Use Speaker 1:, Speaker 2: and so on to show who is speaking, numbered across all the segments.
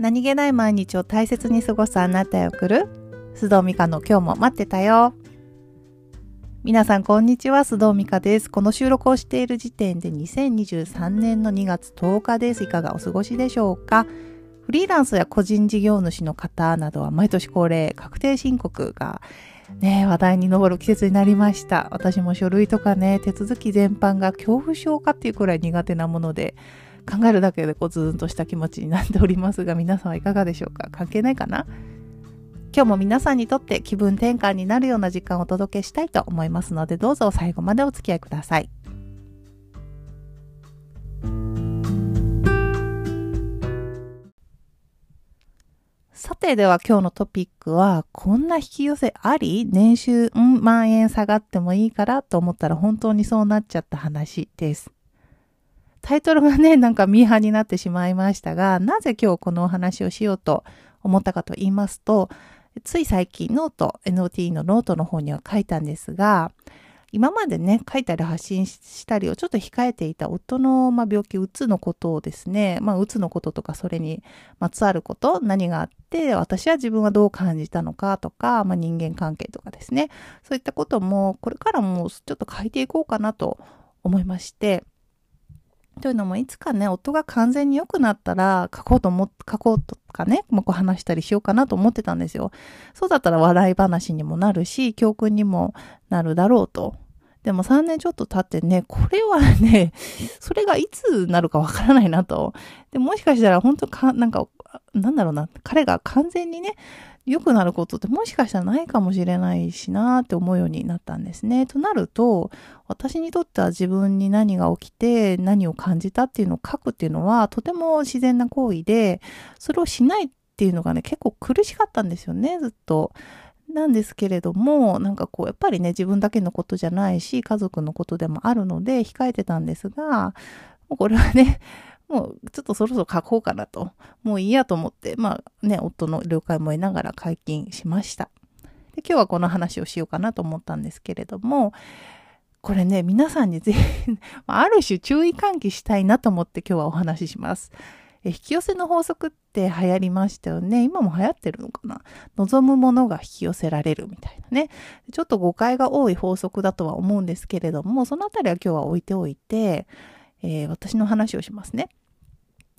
Speaker 1: 何気ない毎日を大切に過ごすあなたへ送る須藤美香の今日も待ってたよ。皆さんこんにちは、須藤美香です。この収録をしている時点で2023年の2月10日です。いかがお過ごしでしょうかフリーランスや個人事業主の方などは毎年恒例確定申告がね、話題に上る季節になりました。私も書類とかね、手続き全般が恐怖症かっていうくらい苦手なもので、考えるだけでこうズーンとした気持ちになっておりますが、皆さんはいかがでしょうか？関係ないかな？今日も皆さんにとって気分転換になるような時間をお届けしたいと思いますので、どうぞ最後までお付き合いください。さて、では今日のトピックは、こんな引き寄せあり？年収、うん、万円下がってもいいから？と思ったら本当にそうなっちゃった話です。タイトルがね、なんかミーハーになってしまいましたが、なぜ今日このお話をしようと思ったかと言いますと、つい最近ノート、NOT のノートの方には書いたんですが、今までね、書いたり発信したりをちょっと控えていた夫の、まあ、病気、うつのことをですね、まあ、うつのこととか、それにまつわること、何があって、私は自分はどう感じたのかとか、まあ、人間関係とかですね、そういったことも、これからもちょっと書いていこうかなと思いまして、というのも、いつかね、夫が完全に良くなったら、書こうと思書こうとかね、もうこう話したりしようかなと思ってたんですよ。そうだったら笑い話にもなるし、教訓にもなるだろうと。でも3年ちょっと経ってね、これはね、それがいつなるかわからないなと。で、もしかしたら本当か、なんか、なんだろうな、彼が完全にね、良くなることってもしかしたらないかもしれないしなって思うようになったんですね。となると、私にとっては自分に何が起きて何を感じたっていうのを書くっていうのはとても自然な行為で、それをしないっていうのがね、結構苦しかったんですよね、ずっと。なんですけれども、なんかこう、やっぱりね、自分だけのことじゃないし、家族のことでもあるので、控えてたんですが、これはね、もうちょっとそろそろ書こうかなと、もういいやと思って、まあね、夫の了解も得ながら解禁しました。で、今日はこの話をしようかなと思ったんですけれども、これね、皆さんにぜひ、ある種注意喚起したいなと思って今日はお話しします。引き寄せの法則って流行りましたよね。今も流行ってるのかな？望むものが引き寄せられるみたいなね。ちょっと誤解が多い法則だとは思うんですけれども、そのあたりは今日は置いておいて、えー、私の話をしますね。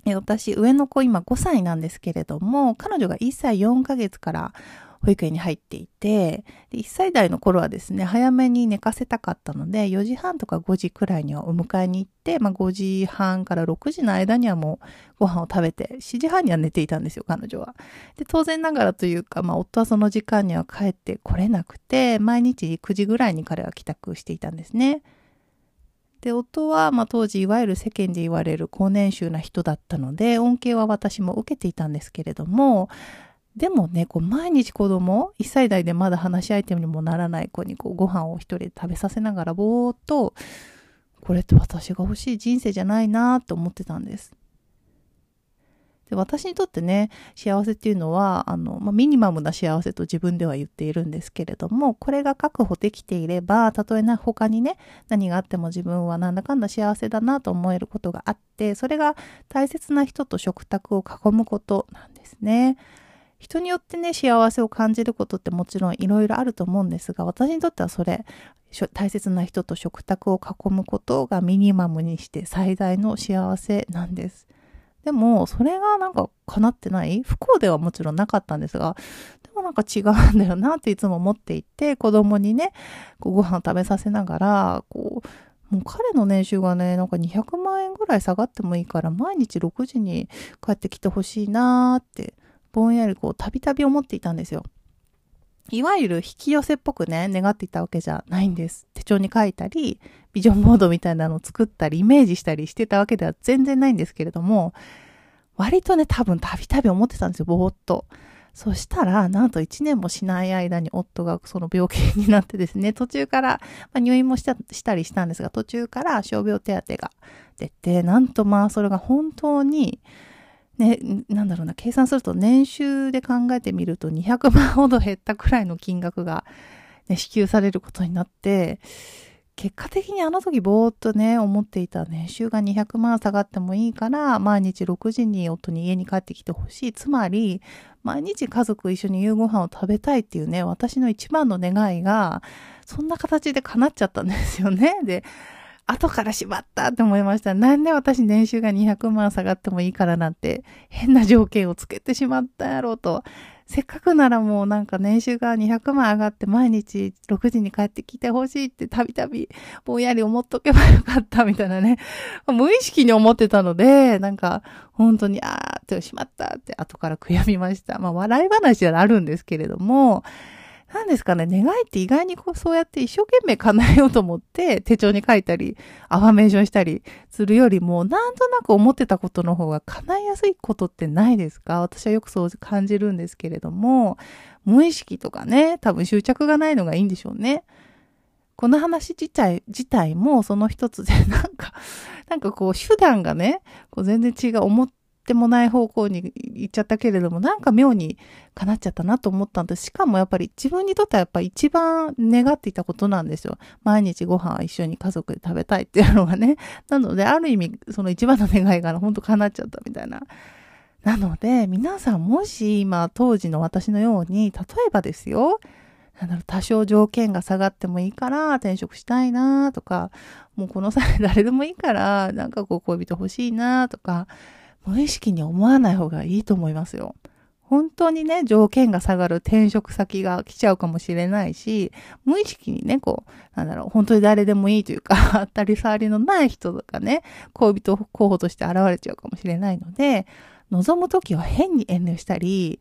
Speaker 1: 私、上の子今5歳なんですけれども、彼女が1歳4ヶ月から保育園に入っていて、で1歳代の頃はですね、早めに寝かせたかったので、4時半とか5時くらいにはお迎えに行って、まあ、5時半から6時の間にはもうご飯を食べて、7時半には寝ていたんですよ、彼女は。で、当然ながらというか、まあ、夫はその時間には帰ってこれなくて、毎日9時ぐらいに彼は帰宅していたんですね。で、夫は、まあ、当時いわゆる世間で言われる高年収な人だったので、恩恵は私も受けていたんですけれども、でもね、こう毎日子供、1歳代でまだ話し相手にもならない子にこうご飯を1人で食べさせながらぼーっと、これって私が欲しい人生じゃないなと思ってたんです。で私にとってね、幸せっていうのは、あの、まあ、ミニマムな幸せと自分では言っているんですけれども、これが確保できていれば、たとえな、他にね、何があっても自分はなんだかんだ幸せだなと思えることがあって、それが大切な人と食卓を囲むことなんですね。人によってね、幸せを感じることってもちろんいろいろあると思うんですが、私にとってはそれ、大切な人と食卓を囲むことがミニマムにして最大の幸せなんです。でも、それがなんか叶ってない？不幸ではもちろんなかったんですが、でもなんか違うんだよなっていつも思っていて、子供にね、ご飯を食べさせながら、こう、もう彼の年収がね、なんか200万円ぐらい下がってもいいから、毎日6時に帰ってきてほしいなーってぼんやりこう、たびたび思っていたんですよ。いわゆる引き寄せっぽくね、願っていたわけじゃないんです。手帳に書いたり、ビジョンボードみたいなのを作ったり、イメージしたりしてたわけでは全然ないんですけれども、割とね、多分たびたび思ってたんですよ、ぼーっと。そしたら、なんと1年もしない間に夫がその病気になってですね、途中から、まあ、入院もしたしたりしたんですが、途中から傷病手当が出て、なんとまあそれが本当に、ね、なんだろうな、計算すると年収で考えてみると200万ほど減ったくらいの金額が、ね、支給されることになって、結果的にあの時ぼーっとね、思っていた年収が200万下がってもいいから、毎日6時に夫に家に帰ってきてほしい。つまり、毎日家族一緒に夕ご飯を食べたいっていうね、私の一番の願いが、そんな形で叶っちゃったんですよね。で、後からしまったって思いました。なんで私年収が200万下がってもいいからなんて変な条件をつけてしまったやろうと。せっかくならもうなんか年収が200万上がって毎日6時に帰ってきてほしいってたびたびぼんやり思っとけばよかったみたいなね。無意識に思ってたので、なんか本当にあーってしまったって後から悔やみました。まあ笑い話ではあるんですけれども、何ですかね、願いって意外にこうそうやって一生懸命叶えようと思って手帳に書いたり、アファメーションしたりするよりも、なんとなく思ってたことの方が叶いやすいことってないですか？私はよくそう感じるんですけれども、無意識とかね、多分執着がないのがいいんでしょうね。この話自体、自体もその一つで、なんか、なんかこう手段がね、こう全然違う、思っってもない方向に行っちゃったけれども、なんか妙に叶っちゃったなと思ったんです。しかもやっぱり自分にとってはやっぱ一番願っていたことなんですよ。毎日ご飯は一緒に家族で食べたいっていうのがね。なので、ある意味、その一番の願いが本当叶っちゃったみたいな。なので、皆さんもし今、当時の私のように、例えばですよ、なんだろ、多少条件が下がってもいいから転職したいなとか、もうこの際誰でもいいから、なんかこう恋人欲しいなとか、無意識に思わない方がいいと思いますよ。本当にね、条件が下がる転職先が来ちゃうかもしれないし、無意識にね、こう、なんだろう、本当に誰でもいいというか、当たり障りのない人とかね、恋人候補として現れちゃうかもしれないので、望むときは変に遠慮したり、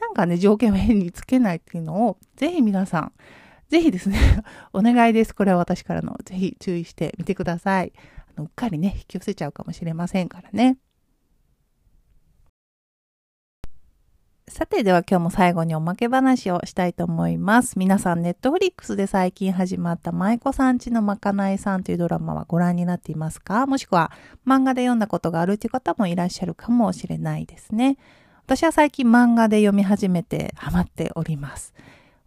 Speaker 1: なんかね、条件を変につけないっていうのを、ぜひ皆さん、ぜひですね、お願いです。これは私からの、ぜひ注意してみてください。あのうっかりね、引き寄せちゃうかもしれませんからね。さて、では今日も最後におまけ話をしたいと思います。皆さん、ネットフリックスで最近始まった舞妓さんちのまかないさんというドラマはご覧になっていますか？もしくは漫画で読んだことがあるという方もいらっしゃるかもしれないですね。私は最近漫画で読み始めてハマっております。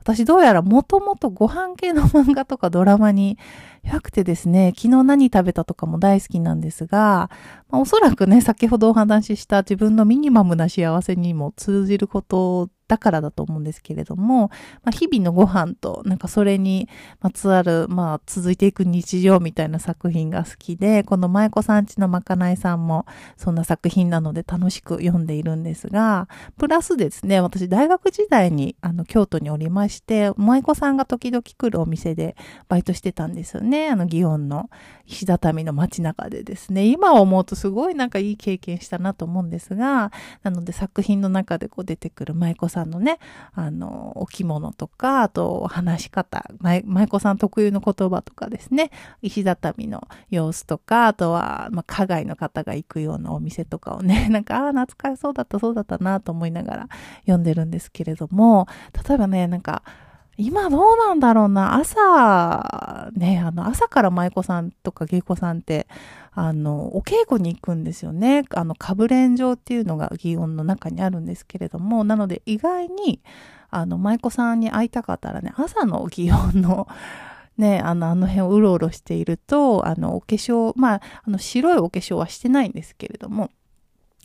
Speaker 1: 私どうやらもともとご飯系の漫画とかドラマに弱くてですね、昨日何食べたとかも大好きなんですが、まあ、おそらくね、先ほどお話しした自分のミニマムな幸せにも通じることだからだと思うんですけれども、まあ、日々のご飯と、なんかそれにまつわる、まあ、続いていく日常みたいな作品が好きで、この舞妓さんちのまかないさんも、そんな作品なので楽しく読んでいるんですが、プラスですね、私大学時代に、あの、京都におりまして、舞妓さんが時々来るお店でバイトしてたんですよね。あの、祇園の石畳の街中でですね、今思うとすごいなんかいい経験したなと思うんですが、なので作品の中でこう出てくる舞妓さんのね、あの、お着物とか、あと話し方、舞妓さん特有の言葉とかですね、石畳の様子とか、あとは、まあ、加害の方が行くようなお店とかをね、なんか、ああ、懐かしそうだった、そうだったなと思いながら読んでるんですけれども、例えばね、なんか、今どうなんだろうな、朝、ね、あの、朝から舞妓さんとか芸妓さんって、あの、お稽古に行くんですよね。あの、かぶれん場っていうのが祇園の中にあるんですけれども、なので意外に、あの、舞妓さんに会いたかったらね、朝の祇園のね、あの、あの辺をうろうろしていると、あの、お化粧、まあ、あの、白いお化粧はしてないんですけれども、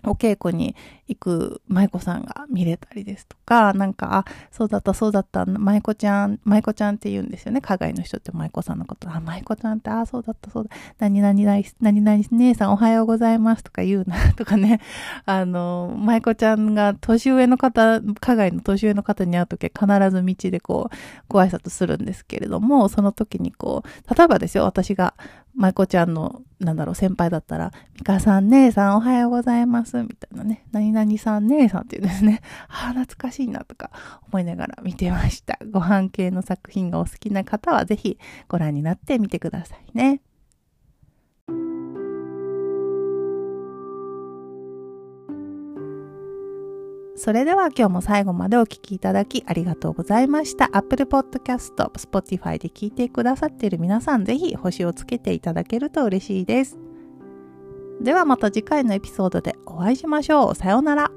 Speaker 1: お稽古に行く舞妓さんが見れたりですとか、なんか、あ、そうだった、そうだった、舞妓ちゃん、舞妓ちゃんって言うんですよね。加害の人って舞妓さんのこと。あ、舞妓ちゃんって、あ、そうだった、そうだ。何々何々姉さんおはようございますとか言うな、とかね。あの、舞妓ちゃんが年上の方、加害の年上の方に会うときは必ず道でこう、ご挨拶するんですけれども、その時にこう、例えばですよ、私が舞子ちゃんの、なんだろう、先輩だったら、ミカさん姉さんおはようございます、みたいなね、何々さん姉さんっていうですね、ああ、懐かしいなとか思いながら見てました。ご飯系の作品がお好きな方はぜひご覧になってみてくださいね。それでは今日も最後までお聴きいただきありがとうございました。Apple Podcast、Spotify で聞いてくださっている皆さん、ぜひ星をつけていただけると嬉しいです。ではまた次回のエピソードでお会いしましょう。さようなら。